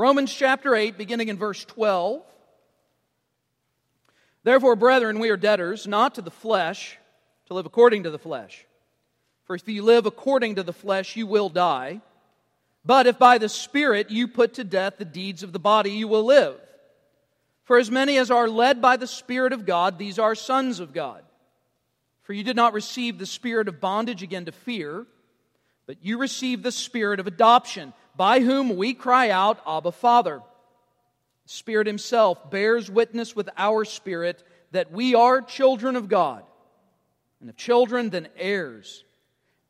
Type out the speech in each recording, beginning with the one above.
Romans chapter 8, beginning in verse 12. Therefore, brethren, we are debtors, not to the flesh, to live according to the flesh. For if you live according to the flesh, you will die. But if by the Spirit you put to death the deeds of the body, you will live. For as many as are led by the Spirit of God, these are sons of God. For you did not receive the spirit of bondage again to fear, but you received the spirit of adoption, by whom we cry out, Abba, Father. The Spirit Himself bears witness with our spirit that we are children of God. And if children, then heirs.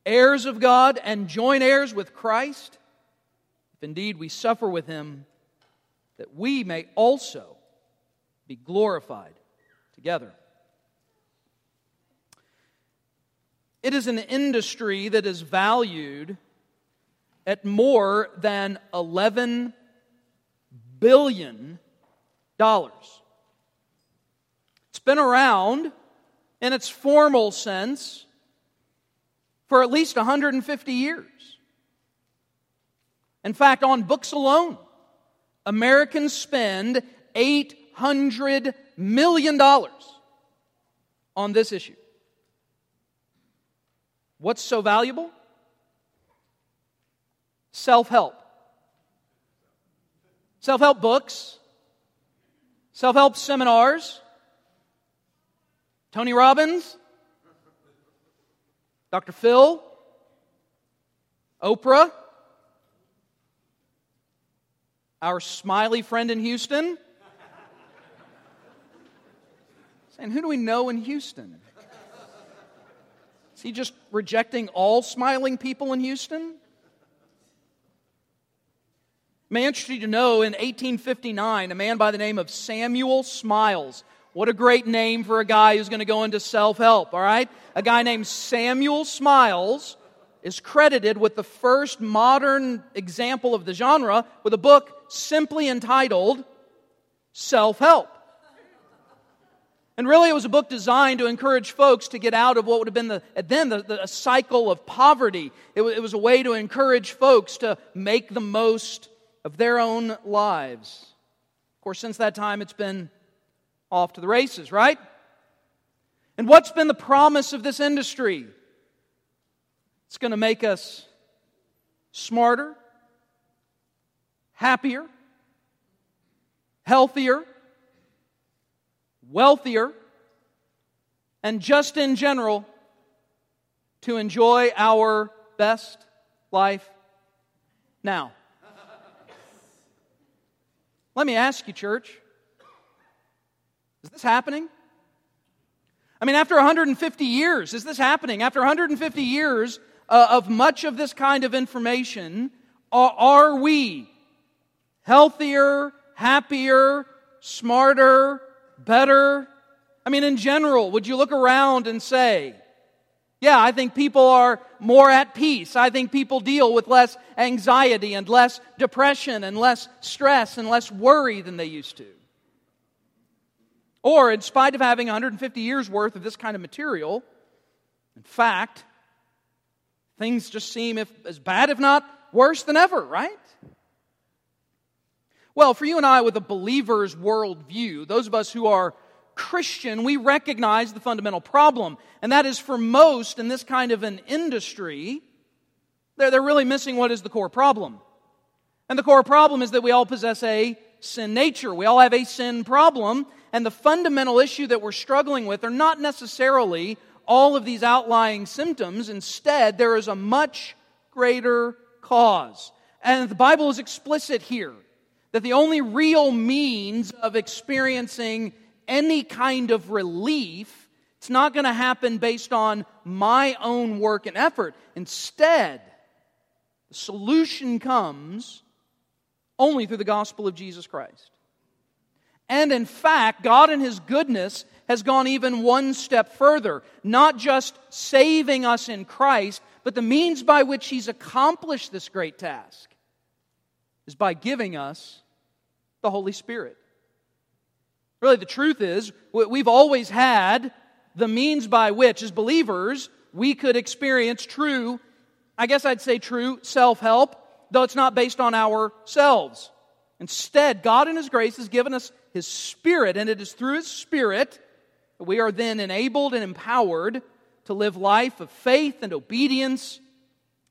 Heirs of God and joint heirs with Christ if indeed we suffer with him, that we may also be glorified together. It is an industry that is valued at more than $11 billion. It's been around in its formal sense for at least 150 years. In fact, on books alone, Americans spend $800 million on this issue. What's so valuable? Self help. Self help books, self help seminars, Tony Robbins, Dr. Phil, Oprah, our smiley friend in Houston. Saying, who do we know in Houston? Is he just rejecting all smiling people in Houston? Interest you to know in 1859, a man by the name of Samuel Smiles. What a great name for a guy who's going to go into self help, all right? A guy named Samuel Smiles is credited with the first modern example of the genre with a book simply entitled Self Help. And really, it was a book designed to encourage folks to get out of what would have been the, then the, the cycle of poverty. It, it was a way to encourage folks to make the most of their own lives. Of course, since that time, it's been off to the races, right? And what's been the promise of this industry? It's going to make us smarter, happier, healthier, wealthier, and just in general to enjoy our best life now. Let me ask you, church, is this happening? I mean, after 150 years, is this happening? After 150 years uh, of much of this kind of information, are, are we healthier, happier, smarter, better? I mean, in general, would you look around and say, yeah, I think people are more at peace. I think people deal with less anxiety and less depression and less stress and less worry than they used to. Or, in spite of having 150 years worth of this kind of material, in fact, Things just seem if, as bad, if not worse than ever, right? Well, for you and I with a believer's worldview, those of us who are Christian, we recognize the fundamental problem. And that is for most in this kind of an industry, they're, they're really missing what is the core problem. And the core problem is that we all possess a sin nature. We all have a sin problem. And the fundamental issue that we're struggling with are not necessarily all of these outlying symptoms. Instead, there is a much greater cause. And the Bible is explicit here that the only real means of experiencing any kind of relief it's not going to happen based on my own work and effort. Instead, the solution comes only through the gospel of Jesus Christ. And in fact, God in His goodness has gone even one step further, not just saving us in Christ, but the means by which He's accomplished this great task is by giving us the Holy Spirit. Really, the truth is, we've always had the means by which, as believers, we could experience true, I guess I'd say true self help, though it's not based on ourselves. Instead, God in His grace has given us His Spirit, and it is through His Spirit that we are then enabled and empowered to live life of faith and obedience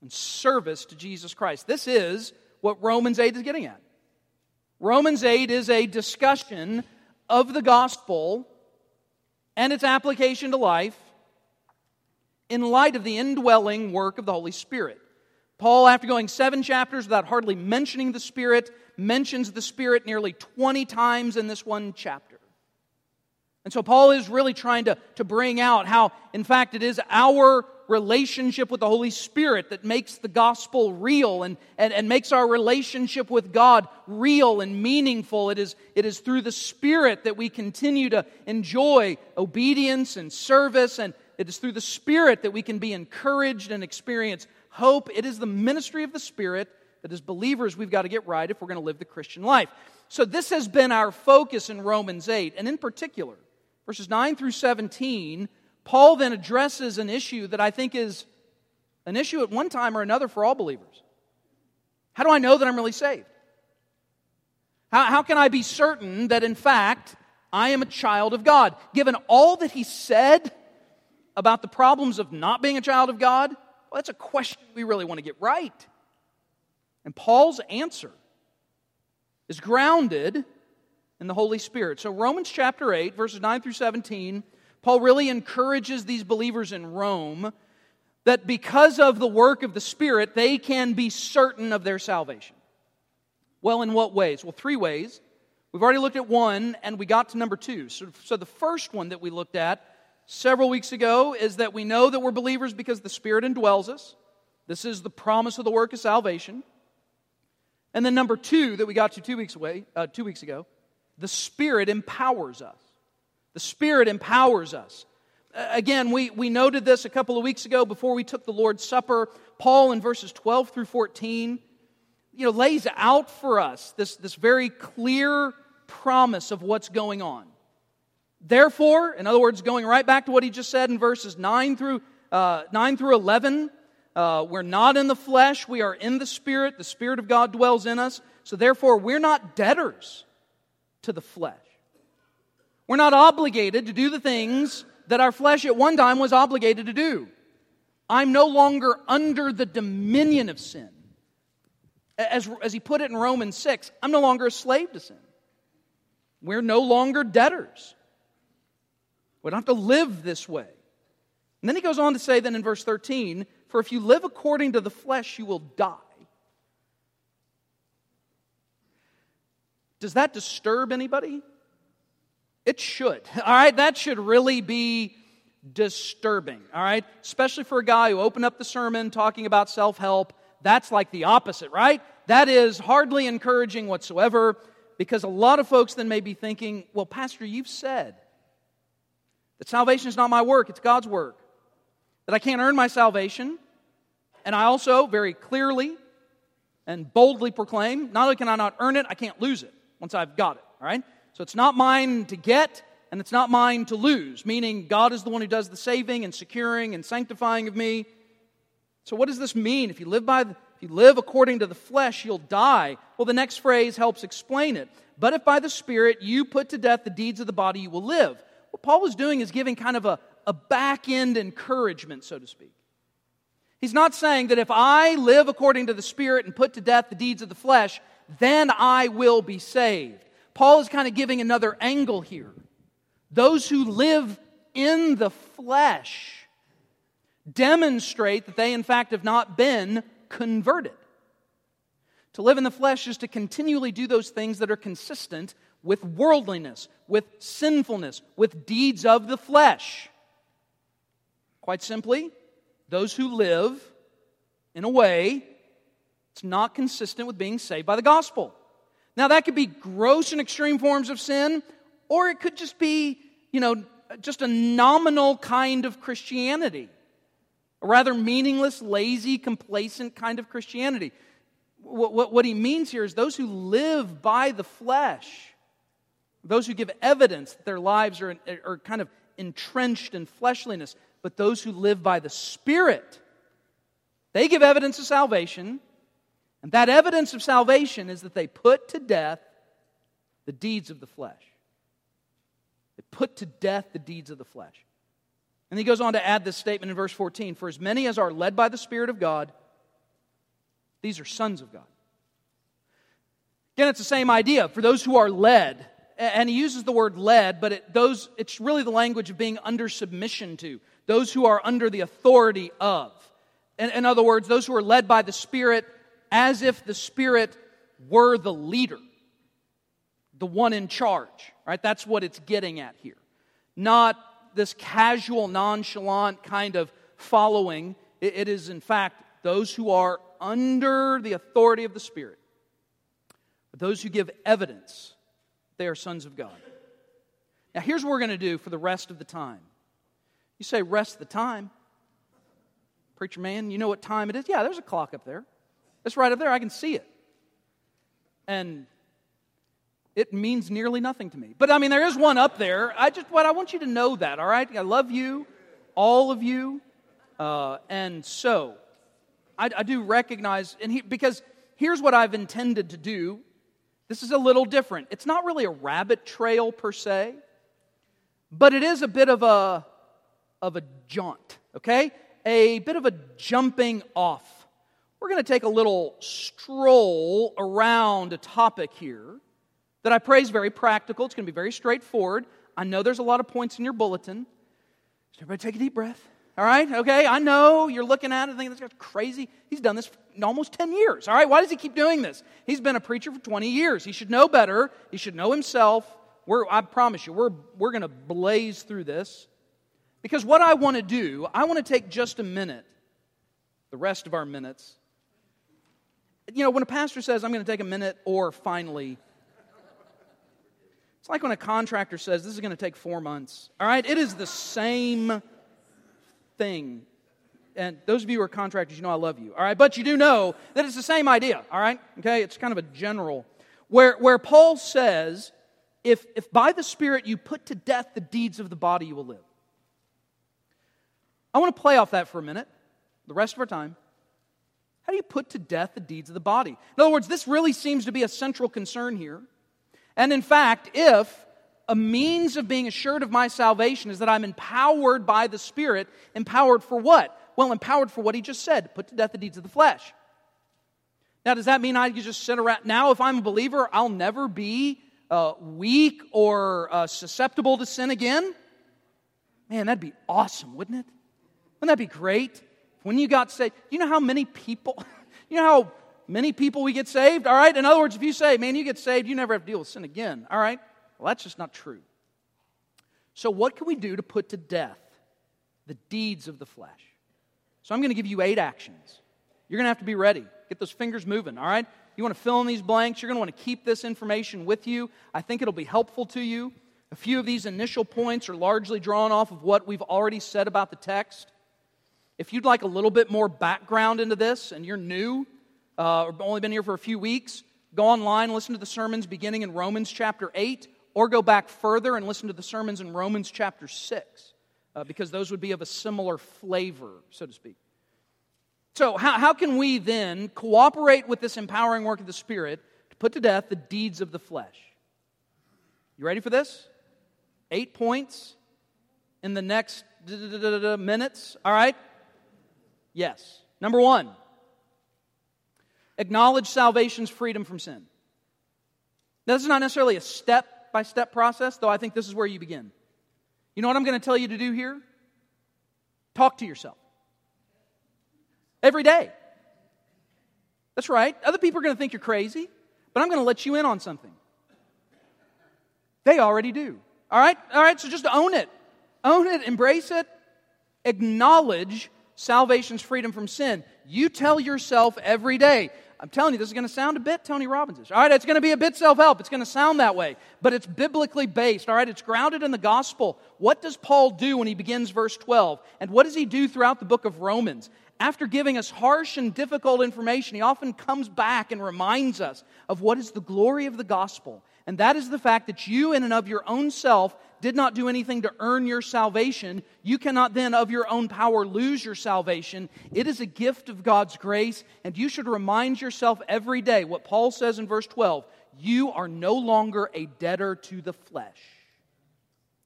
and service to Jesus Christ. This is what Romans 8 is getting at. Romans 8 is a discussion of the gospel and its application to life in light of the indwelling work of the Holy Spirit. Paul, after going seven chapters without hardly mentioning the Spirit, mentions the Spirit nearly 20 times in this one chapter. And so Paul is really trying to, to bring out how, in fact, it is our relationship with the Holy Spirit that makes the gospel real and, and, and makes our relationship with God real and meaningful. It is, it is through the Spirit that we continue to enjoy obedience and service, and it is through the Spirit that we can be encouraged and experience hope. It is the ministry of the Spirit that as believers we've got to get right if we're going to live the Christian life. So, this has been our focus in Romans 8, and in particular, verses 9 through 17 Paul then addresses an issue that I think is an issue at one time or another for all believers. How do I know that I'm really saved? How, how can I be certain that, in fact, I am a child of God? Given all that he said about the problems of not being a child of God, well, that's a question we really want to get right. And Paul's answer is grounded in the Holy Spirit. So, Romans chapter 8, verses 9 through 17 Paul really encourages these believers in Rome that because of the work of the Spirit, they can be certain of their salvation. Well, in what ways? Well, three ways. We've already looked at one, and we got to number two. So, so the first one that we looked at several weeks ago is that we know that we're believers because the Spirit indwells us. This is the promise of the work of salvation. And then number two that we got to two weeks away, uh, two weeks ago, the Spirit empowers us. The Spirit empowers us. Again, we, we noted this a couple of weeks ago before we took the Lord's Supper. Paul, in verses 12 through 14, you know, lays out for us this, this very clear promise of what's going on. Therefore, in other words, going right back to what he just said in verses 9 through, uh, 9 through 11, uh, we're not in the flesh, we are in the Spirit. The Spirit of God dwells in us. So, therefore, we're not debtors to the flesh. We're not obligated to do the things that our flesh at one time was obligated to do. I'm no longer under the dominion of sin. As, as he put it in Romans 6, I'm no longer a slave to sin. We're no longer debtors. We don't have to live this way. And then he goes on to say, then in verse 13, for if you live according to the flesh, you will die. Does that disturb anybody? It should. All right, that should really be disturbing. All right, especially for a guy who opened up the sermon talking about self help. That's like the opposite, right? That is hardly encouraging whatsoever because a lot of folks then may be thinking, well, Pastor, you've said that salvation is not my work, it's God's work. That I can't earn my salvation. And I also very clearly and boldly proclaim not only can I not earn it, I can't lose it once I've got it. All right? So it's not mine to get and it's not mine to lose, meaning God is the one who does the saving and securing and sanctifying of me. So what does this mean? If you live by the, if you live according to the flesh, you'll die. Well, the next phrase helps explain it. But if by the Spirit you put to death the deeds of the body, you will live. What Paul was doing is giving kind of a, a back end encouragement, so to speak. He's not saying that if I live according to the Spirit and put to death the deeds of the flesh, then I will be saved. Paul is kind of giving another angle here. Those who live in the flesh demonstrate that they, in fact, have not been converted. To live in the flesh is to continually do those things that are consistent with worldliness, with sinfulness, with deeds of the flesh. Quite simply, those who live in a way it's not consistent with being saved by the gospel. Now, that could be gross and extreme forms of sin, or it could just be, you know, just a nominal kind of Christianity. A rather meaningless, lazy, complacent kind of Christianity. What, what, what, he means here is those who live by the flesh, those who give evidence that their lives are, are kind of entrenched in fleshliness, but those who live by the Spirit, they give evidence of salvation And that evidence of salvation is that they put to death the deeds of the flesh. They put to death the deeds of the flesh. And he goes on to add this statement in verse 14 For as many as are led by the Spirit of God, these are sons of God. Again, it's the same idea. For those who are led, and he uses the word led, but it, those, it's really the language of being under submission to, those who are under the authority of. In, in other words, those who are led by the Spirit as if the Spirit were the leader, the one in charge, right? That's what it's getting at here. Not this casual, nonchalant kind of following. it, is, in fact, those who are under the authority of the Spirit, but those who give evidence they are sons of God. Now, here's what we're going to do for the rest of the time. You say, rest the time. Preacher man, you know what time it is? Yeah, there's a clock up there. It's right up there. I can see it. And it means nearly nothing to me. But I mean, there is one up there. I just, what I want you to know that, all right? I love you, all of you. Uh, and so, I, I do recognize, and he, because here's what I've intended to do this is a little different. It's not really a rabbit trail per se, but it is a bit of a, of a jaunt, okay? A bit of a jumping off. We're going to take a little stroll around a topic here that I pray is very practical. It's going to be very straightforward. I know there's a lot of points in your bulletin. So everybody take a deep breath. All right, okay, I know you're looking at it and thinking this guy's crazy. He's done this almost 10 years. All right, why does he keep doing this? He's been a preacher for 20 years. He should know better. He should know himself. We're, I promise you, we're, we're going to blaze through this. Because what I want to do, I want to take just a minute, the rest of our minutes. You know, when a pastor says, I'm going to take a minute or finally, it's like when a contractor says, This is going to take four months. All right, it is the same thing. And those of you who are contractors, you know I love you. All right, but you do know that it's the same idea. All right, okay, it's kind of a general. Where, where Paul says, if, if by the Spirit you put to death the deeds of the body, you will live. I want to play off that for a minute, the rest of our time. How do you put to death the deeds of the body? In other words, this really seems to be a central concern here. And in fact, if a means of being assured of my salvation is that I'm empowered by the Spirit. Empowered for what? Well, empowered for what he just said put to death the deeds of the flesh. Now, does that mean I can just sit around? Now, if I'm a believer, I'll never be uh, weak or uh, susceptible to sin again? Man, that'd be awesome, wouldn't it? Wouldn't that be great? When you got saved, you know how many people, you know how many people we get saved? All right? In other words, if you say, man, you get saved, you never have to deal with sin again. All right? Well, that's just not true. So, what can we do to put to death the deeds of the flesh? So, I'm going to give you eight actions. You're going to have to be ready. Get those fingers moving, all right? You want to fill in these blanks. You're going to want to keep this information with you. I think it'll be helpful to you. A few of these initial points are largely drawn off of what we've already said about the text. If you'd like a little bit more background into this and you're new uh, or only been here for a few weeks, go online, listen to the sermons beginning in Romans chapter 8 or go back further and listen to the sermons in Romans chapter 6, uh, because those would be of a similar flavor, so to speak. So, how, how can we then cooperate with this empowering work of the Spirit to put to death the deeds of the flesh? You ready for this? Eight points in the next minutes, all right? Yes. Number one, acknowledge salvation's freedom from sin. Now, this is not necessarily a step by step process, though I think this is where you begin. You know what I'm going to tell you to do here? Talk to yourself. Every day. That's right. Other people are going to think you're crazy, but I'm going to let you in on something. They already do. All right? All right, so just own it. Own it, embrace it, acknowledge salvation's freedom from sin. You tell yourself every day, I'm telling you, this is going to sound a bit Tony Robbins All right, it's going to be a bit self help. It's going to sound that way, but it's biblically based. All right, it's grounded in the gospel. What does Paul do when he begins verse 12? And what does he do throughout the book of Romans? after giving us harsh and difficult information, he often comes back and reminds us of what is the glory of the gospel. And that is the fact that you, in and of your own self, did not do anything to earn your salvation. You cannot then, of your own power, lose your salvation. It is a gift of God's grace, and you should remind yourself every day what Paul says in verse 12 you are no longer a debtor to the flesh.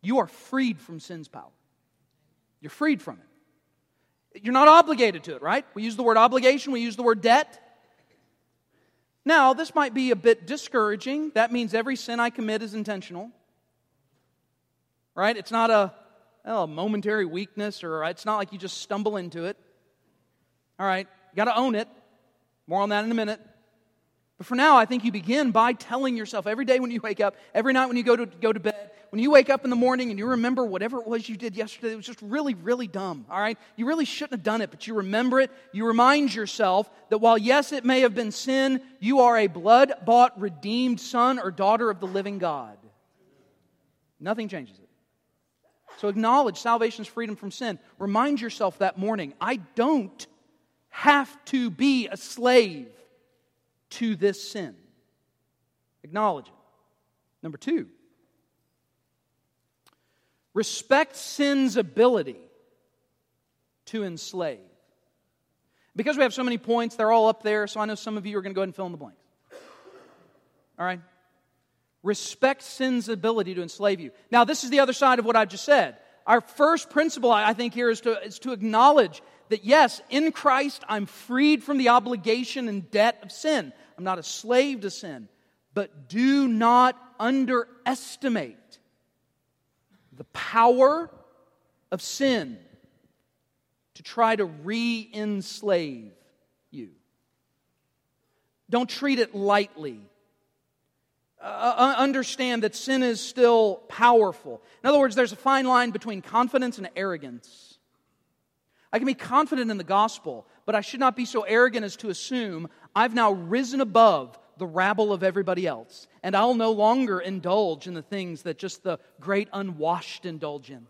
You are freed from sin's power. You're freed from it. You're not obligated to it, right? We use the word obligation, we use the word debt. Now, this might be a bit discouraging. That means every sin I commit is intentional. Right? It's not a, momentary weakness or it's not like you just stumble into it. All right, you got to own it. More on that in a minute. But for now, I think you begin by telling yourself every day when you wake up, every night when you go to, go to bed, when you wake up in the morning and you remember whatever it was you did yesterday, it was just really, really dumb, all right? You really shouldn't have done it, but you remember it. You remind yourself that while, yes, it may have been sin, you are a blood bought, redeemed son or daughter of the living God. Nothing changes it. So acknowledge salvation's freedom from sin. Remind yourself that morning I don't have to be a slave to this sin. Acknowledge it. Number two, respect sin's ability to enslave. Because we have so many points, they're all up there, so I know some of you are going to go ahead and fill in the blanks. All right? Respect sin's ability to enslave you. Now, this is the other side of what I've just said. Our first principle, I think, here is to, is to acknowledge that yes, in Christ, I'm freed from the obligation and debt of sin. I'm not a slave to sin. But do not underestimate the power of sin to try to re enslave you. Don't treat it lightly. Uh, uh, understand that sin is still powerful. In other words, there's a fine line between confidence and arrogance. I can be confident in the gospel, but I should not be so arrogant as to assume I've now risen above the rabble of everybody else, and I'll no longer indulge in the things that just the great unwashed indulge in.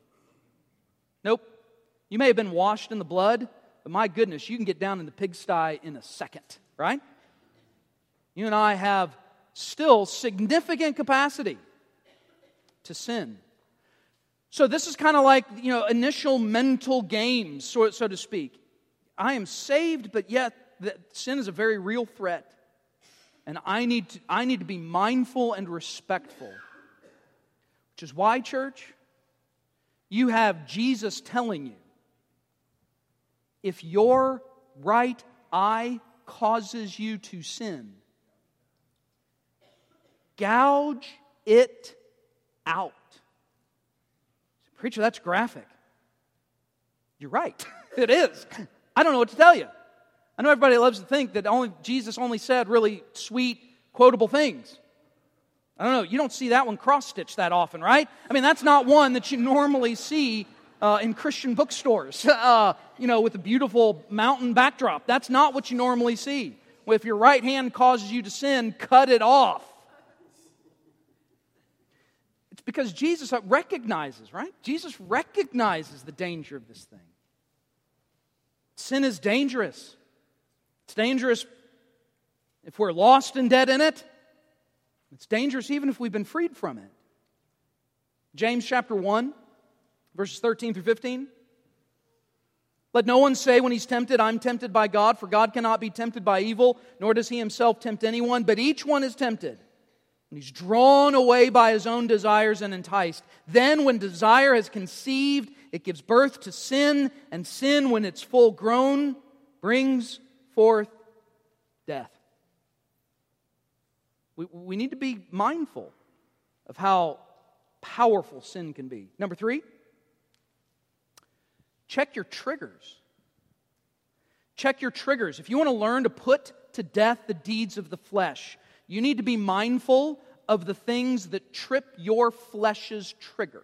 Nope. You may have been washed in the blood, but my goodness, you can get down in the pigsty in a second, right? You and I have still significant capacity to sin. So this is kind of like, you know, initial mental games, so, so to speak. I am saved, but yet sin is a very real threat. And I need, to, I need to be mindful and respectful. Which is why, church, you have Jesus telling you if your right eye causes you to sin, gouge it out. Preacher, that's graphic. You're right. it is. I don't know what to tell you. I know everybody loves to think that only Jesus only said really sweet, quotable things. I don't know. You don't see that one cross stitched that often, right? I mean, that's not one that you normally see uh, in Christian bookstores, uh, you know, with a beautiful mountain backdrop. That's not what you normally see. If your right hand causes you to sin, cut it off because Jesus recognizes, right? Jesus recognizes the danger of this thing. Sin is dangerous. It's dangerous if we're lost and dead in it. It's dangerous even if we've been freed from it. James chapter 1, verses 13 through 15. Let no one say when he's tempted, I'm tempted by God, for God cannot be tempted by evil, nor does he himself tempt anyone, but each one is tempted he's drawn away by his own desires and enticed. Then, when desire has conceived, it gives birth to sin, and sin, when it's full grown, brings forth death. We, we need to be mindful of how powerful sin can be. Number three, check your triggers. Check your triggers. If you want to learn to put to death the deeds of the flesh, you need to be mindful of the things that trip your flesh's trigger.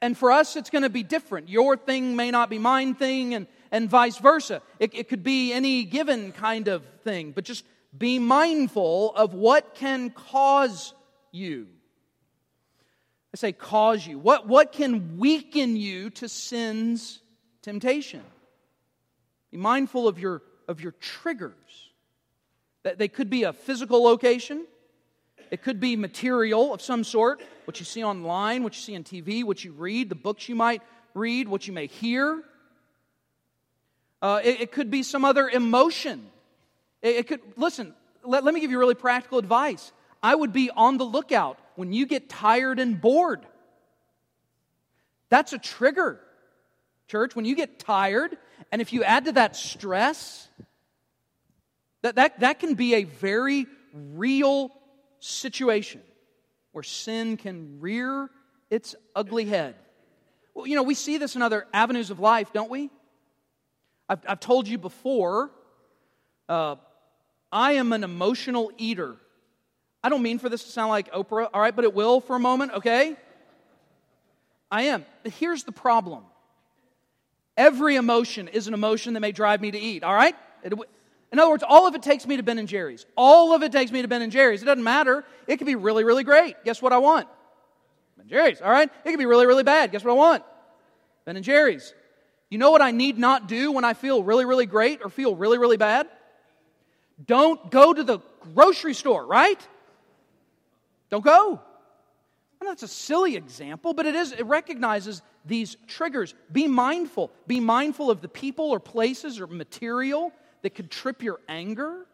And for us, it's going to be different. Your thing may not be mine thing, and, and vice versa. It, it could be any given kind of thing, but just be mindful of what can cause you. I say cause you. What, what can weaken you to sin's temptation? Be mindful of your, of your triggers. They could be a physical location, it could be material of some sort, what you see online, what you see on TV, what you read, the books you might read, what you may hear. Uh, it, it, could be some other emotion. It, it could, listen, let, let me give you really practical advice. I would be on the lookout when you get tired and bored. That's a trigger, church. When you get tired, and if you add to that stress, that, that, that can be a very real situation where sin can rear its ugly head. Well, you know, we see this in other avenues of life, don't we? I've, I've told you before, uh, I am an emotional eater. I don't mean for this to sound like Oprah, all right, but it will for a moment, okay? I am. But here's the problem every emotion is an emotion that may drive me to eat, all right? It, in other words, all of it takes me to Ben and Jerry's. All of it takes me to Ben and Jerry's. It doesn't matter. It could be really, really great. Guess what I want? Ben and Jerry's, all right? It could be really, really bad. Guess what I want? Ben and Jerry's. You know what I need not do when I feel really, really great or feel really, really bad? Don't go to the grocery store, right? Don't go. I know it's a silly example, but it is, it recognizes these triggers. Be mindful. Be mindful of the people or places or material that could trip your anger,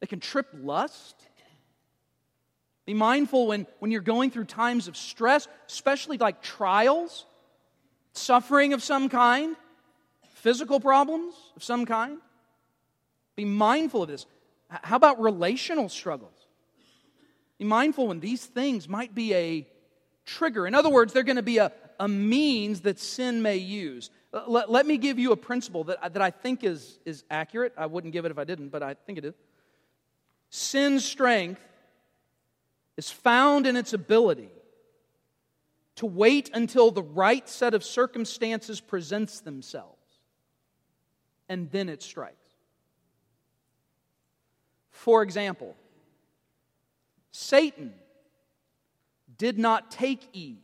that can trip lust. Be mindful when, when you're going through times of stress, especially like trials, suffering of some kind, physical problems of some kind. Be mindful of this. How about relational struggles? Be mindful when these things might be a trigger. In other words, they're going to be a, a means that sin may use. Uh, let, let me give you a principle that, that I think is, is accurate. I wouldn't give it if I didn't, but I think it is. Sin's strength is found in its ability to wait until the right set of circumstances presents themselves, and then it strikes. For example, Satan did not take Eve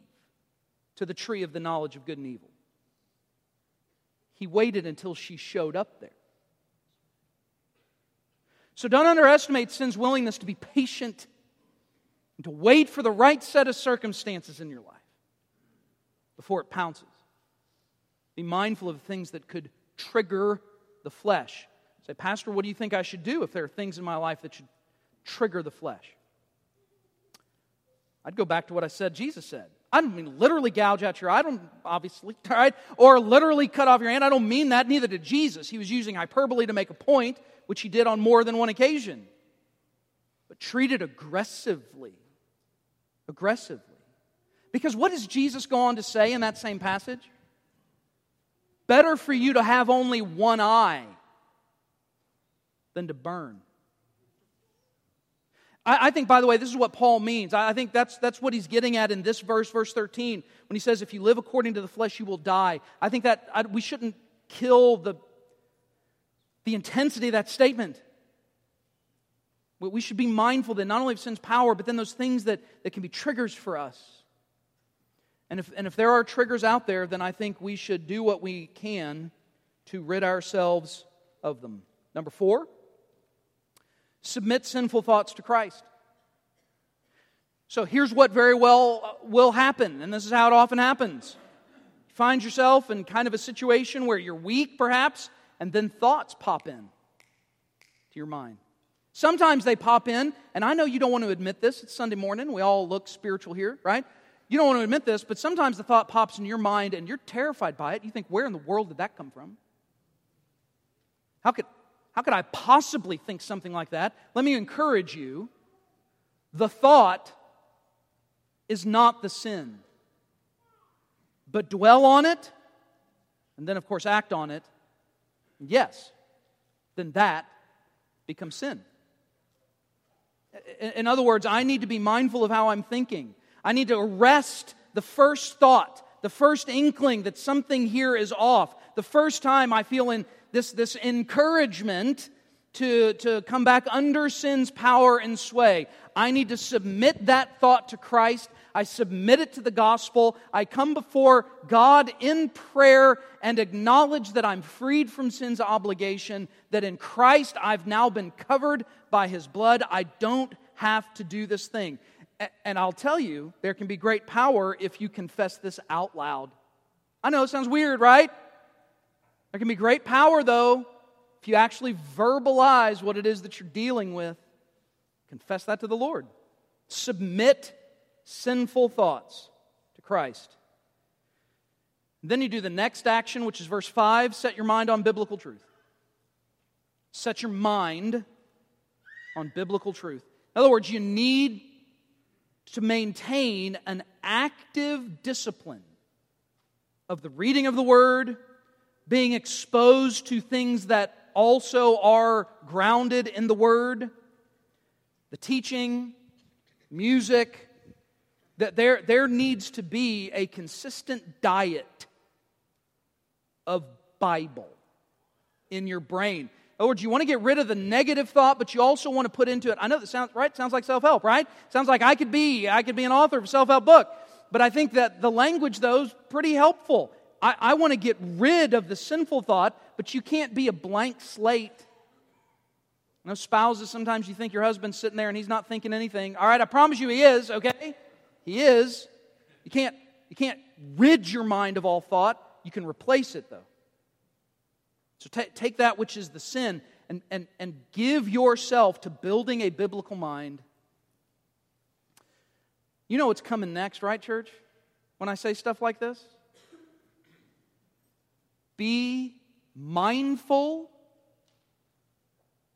to the tree of the knowledge of good and evil. He waited until she showed up there. So don't underestimate sin's willingness to be patient and to wait for the right set of circumstances in your life before it pounces. Be mindful of things that could trigger the flesh. Say, Pastor, what do you think I should do if there are things in my life that should trigger the flesh? I'd go back to what I said Jesus said. I don't mean literally gouge out your eye, I don't obviously, right? Or literally cut off your hand. I don't mean that, neither did Jesus. He was using hyperbole to make a point, which he did on more than one occasion. But treat it aggressively. Aggressively. Because what does Jesus go on to say in that same passage? Better for you to have only one eye than to burn. I, I, think, by the way, this is what Paul means. I, I think that's, that's what he's getting at in this verse, verse 13, when he says, If you live according to the flesh, you will die. I think that I, we shouldn't kill the, the intensity of that statement. We should be mindful that not only of sin's power, but then those things that, that can be triggers for us. And if, and if there are triggers out there, then I think we should do what we can to rid ourselves of them. Number four, submit sinful thoughts to Christ. So here's what very well uh, will happen, and this is how it often happens. You find yourself in kind of a situation where you're weak, perhaps, and then thoughts pop in to your mind. Sometimes they pop in, and I know you don't want to admit this. It's Sunday morning. We all look spiritual here, right? You don't want to admit this, but sometimes the thought pops in your mind and you're terrified by it. You think, where in the world did that come from? How could, how could I possibly think something like that? Let me encourage you. The thought is not the sin. But dwell on it, and then, of course, act on it. Yes, then that becomes sin. In other words, I need to be mindful of how I'm thinking. I need to arrest the first thought, the first inkling that something here is off. The first time I feel in this, this encouragement to, to come back under sin's power and sway. I need to submit that thought to Christ. I submit it to the gospel. I come before God in prayer and acknowledge that I'm freed from sin's obligation, that in Christ I've now been covered by his blood. I don't have to do this thing. And I'll tell you, there can be great power if you confess this out loud. I know it sounds weird, right? There can be great power, though, if you actually verbalize what it is that you're dealing with. Confess that to the Lord. Submit sinful thoughts to Christ. Then you do the next action, which is verse 5 set your mind on biblical truth. Set your mind on biblical truth. In other words, you need to maintain an active discipline of the reading of the Word, being exposed to things that also are grounded in the Word, the teaching, music, that there, there needs to be a consistent diet of Bible in your brain. Other words, you want to get rid of the negative thought, but you also want to put into it. I know that sounds right. Sounds like self help, right? Sounds like I could be. I could be an author of a self help book. But I think that the language, though, is pretty helpful. I, I want to get rid of the sinful thought, but you can't be a blank slate. You know, spouses, sometimes you think your husband's sitting there and he's not thinking anything. All right, I promise you he is, okay? He is. You can't, you can't rid your mind of all thought. You can replace it, though. So t- take that which is the sin and, and, and give yourself to building a biblical mind. You know what's coming next, right, church? When I say stuff like this? Be mindful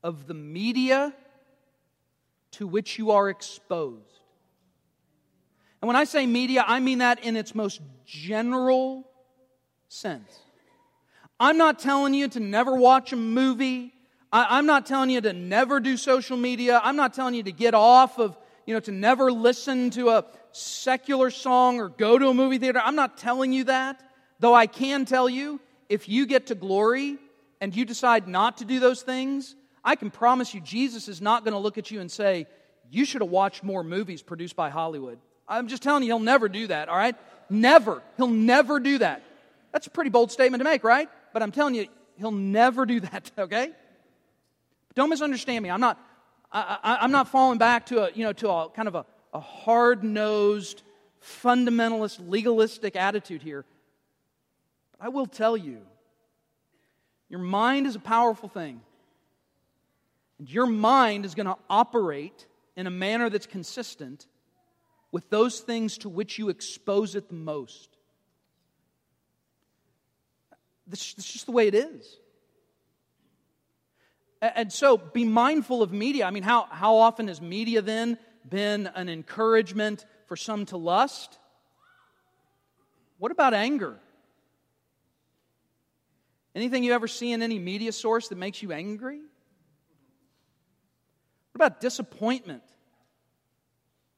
of the media to which you are exposed. And when I say media, I mean that in its most general sense. I'm not telling you to never watch a movie. I, am not telling you to never do social media. I'm not telling you to get off of, you know, to never listen to a secular song or go to a movie theater. I'm not telling you that. Though I can tell you if you get to glory and you decide not to do those things, I can promise you Jesus is not going to look at you and say, You should have watched more movies produced by Hollywood. I'm just telling you, he'll never do that, all right? Never. He'll never do that. That's a pretty bold statement to make, right? But I'm telling you, he'll never do that, okay? Don't misunderstand me. I'm not, I, am not falling back to a, you know, to a kind of a, a hard nosed, fundamentalist, legalistic attitude here. I will tell you, your mind is a powerful thing. And your mind is going to operate in a manner that's consistent with those things to which you expose it the most. That's just the way it is. And so be mindful of media. I mean, how, how often has media then been an encouragement for some to lust? What about anger? Anything you ever see in any media source that makes you angry? What about disappointment?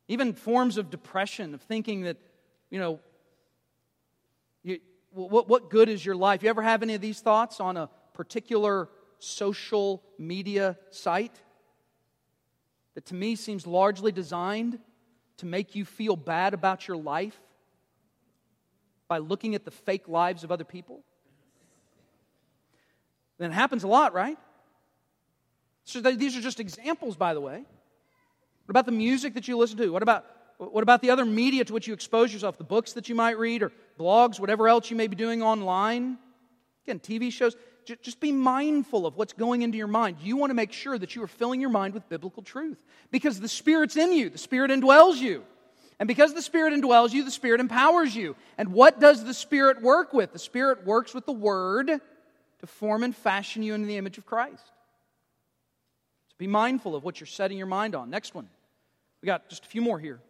Even forms of depression, of thinking that, you know, what, what good is your life? You ever have any of these thoughts on a particular social media site that to me seems largely designed to make you feel bad about your life by looking at the fake lives of other people? Then it happens a lot, right? So these are just examples, by the way. What about the music that you listen to? What about, what about the other media to which you expose yourself? The books that you might read or blogs, whatever else you may be doing online? Again, TV shows. Just be mindful of what's going into your mind. You want to make sure that you are filling your mind with biblical truth because the Spirit's in you, the Spirit indwells you. And because the Spirit indwells you, the Spirit empowers you. And what does the Spirit work with? The Spirit works with the Word to form and fashion you into the image of Christ. So be mindful of what you're setting your mind on. Next one. We got just a few more here.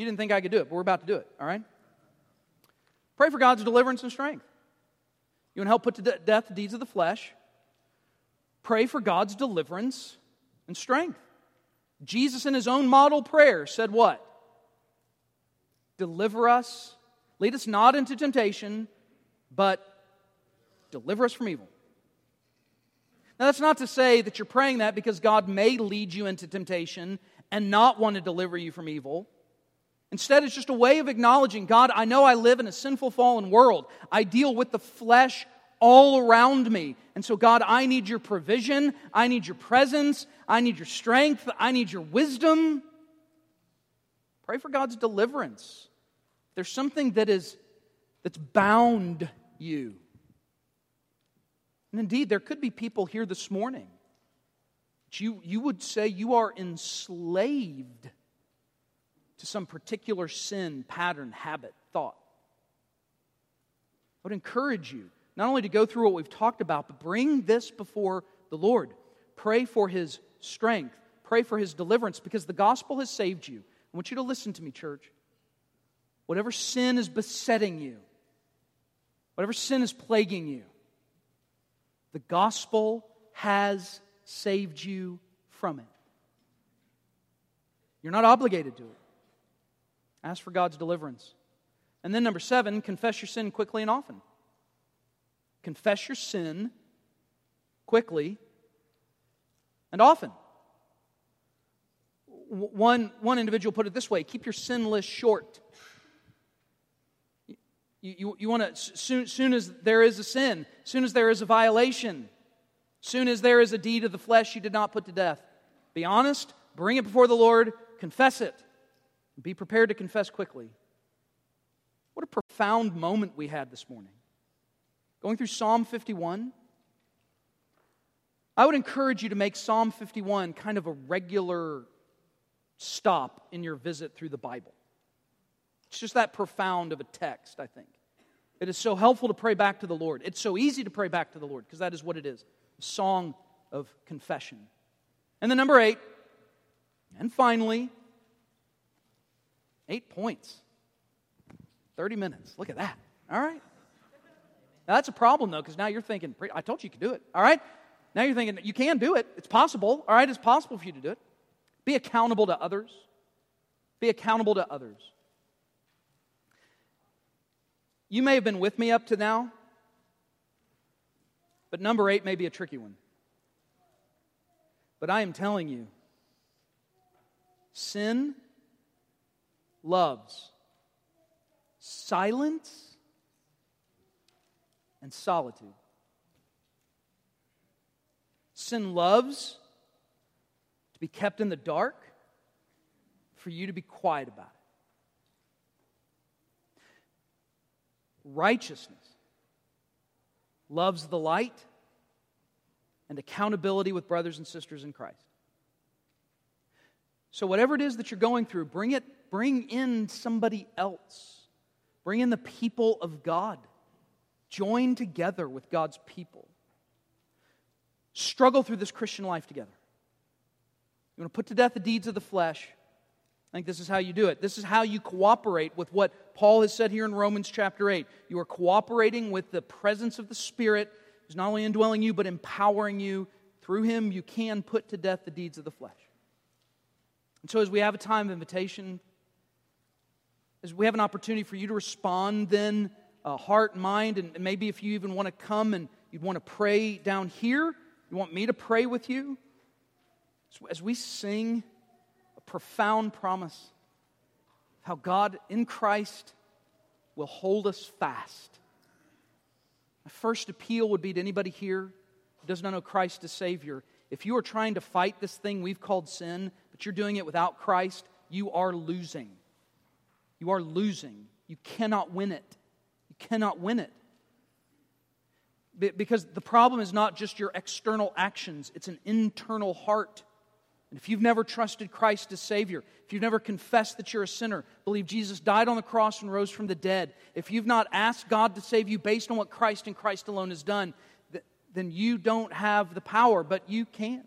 You didn't think I could do it, but we're about to do it, all right? Pray for God's deliverance and strength. You want to help put to death the deeds of the flesh? Pray for God's deliverance and strength. Jesus, in his own model prayer, said what? Deliver us, lead us not into temptation, but deliver us from evil. Now, that's not to say that you're praying that because God may lead you into temptation and not want to deliver you from evil. Instead, it's just a way of acknowledging God, I know I live in a sinful, fallen world. I deal with the flesh all around me. And so, God, I need your provision. I need your presence. I need your strength. I need your wisdom. Pray for God's deliverance. There's something that is that's bound you. And indeed, there could be people here this morning. You, you would say you are enslaved to some particular sin, pattern, habit, thought. I would encourage you not only to go through what we've talked about, but bring this before the Lord. Pray for His strength, pray for His deliverance, because the gospel has saved you. I want you to listen to me, church. Whatever sin is besetting you, whatever sin is plaguing you, the gospel has saved you from it. You're not obligated to it. Ask for God's deliverance. And then, number seven, confess your sin quickly and often. Confess your sin quickly and often. One, one individual put it this way keep your sin list short. You, you, you want to, soon, soon as there is a sin, soon as there is a violation, soon as there is a deed of the flesh you did not put to death, be honest, bring it before the Lord, confess it, be prepared to confess quickly. What a profound moment we had this morning. Going through Psalm 51. I would encourage you to make Psalm 51 kind of a regular stop in your visit through the Bible. It's just that profound of a text, I think. It is so helpful to pray back to the Lord. It's so easy to pray back to the Lord because that is what it is a song of confession. And then, number eight, and finally, eight points. 30 minutes. Look at that. All right. Now, that's a problem, though, because now you're thinking, I told you you could do it. All right. Now you're thinking, you can do it. It's possible. All right. It's possible for you to do it. Be accountable to others. Be accountable to others. You may have been with me up to now, but number eight may be a tricky one. But I am telling you, sin loves silence and solitude. Sin loves to be kept in the dark, for you to be quiet about it. righteousness, loves the light, and accountability with brothers and sisters in Christ. So, whatever it is that you're going through, bring it, bring in somebody else. Bring in the people of God. Join together with God's people. Struggle through this Christian life together. You want to put to death the deeds of the flesh I think this is how you do it. This is how you cooperate with what Paul has said here in Romans chapter 8. You are cooperating with the presence of the Spirit, who's not only indwelling you, but empowering you. Through him, you can put to death the deeds of the flesh. And so, as we have a time of invitation, as we have an opportunity for you to respond, then uh, heart, mind, and maybe if you even want to come and you'd want to pray down here, you want me to pray with you. As we sing, a profound promise how God in Christ will hold us fast. My first appeal would be to anybody here who does not know Christ as Savior. If you are trying to fight this thing we've called sin, but you're doing it without Christ, you are losing. You are losing. You cannot win it. You cannot win it. Because the problem is not just your external actions, it's an internal heart and if you've never trusted Christ as Savior, if you've never confessed that you're a sinner, believe Jesus died on the cross and rose from the dead, if you've not asked God to save you based on what Christ and Christ alone has done, then you don't have the power, but you can.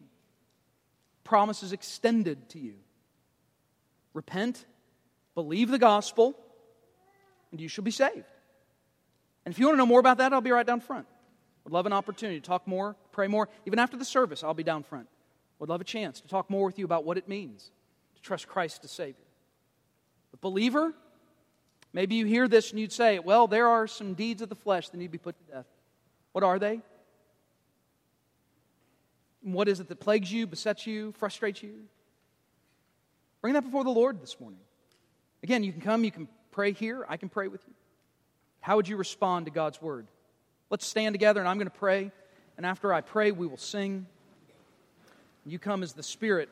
Promise is extended to you. Repent, believe the gospel, and you shall be saved. And if you want to know more about that, I'll be right down front. Would love an opportunity to talk more, pray more. Even after the service, I'll be down front. Would love a chance to talk more with you about what it means to trust Christ as Savior. But, believer, maybe you hear this and you'd say, well, there are some deeds of the flesh that need to be put to death. What are they? What is it that plagues you, besets you, frustrates you? Bring that before the Lord this morning. Again, you can come, you can pray here, I can pray with you. How would you respond to God's word? Let's stand together and I'm going to pray. And after I pray, we will sing. You come as the Spirit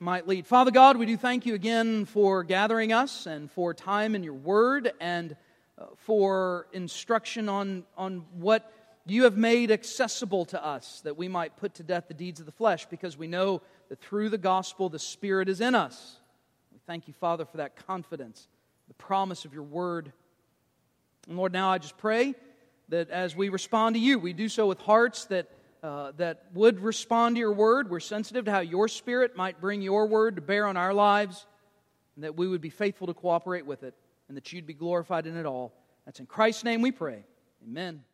might lead. Father God, we do thank you again for gathering us and for time in your word and uh, for instruction on, on what you have made accessible to us that we might put to death the deeds of the flesh because we know that through the gospel the Spirit is in us. Thank you, Father, for that confidence, the promise of your word. And Lord, now I just pray that as we respond to you, we do so with hearts that, uh, that would respond to your word. We're sensitive to how your Spirit might bring your word to bear on our lives, and that we would be faithful to cooperate with it, and that you'd be glorified in it all. That's in Christ's name we pray. Amen.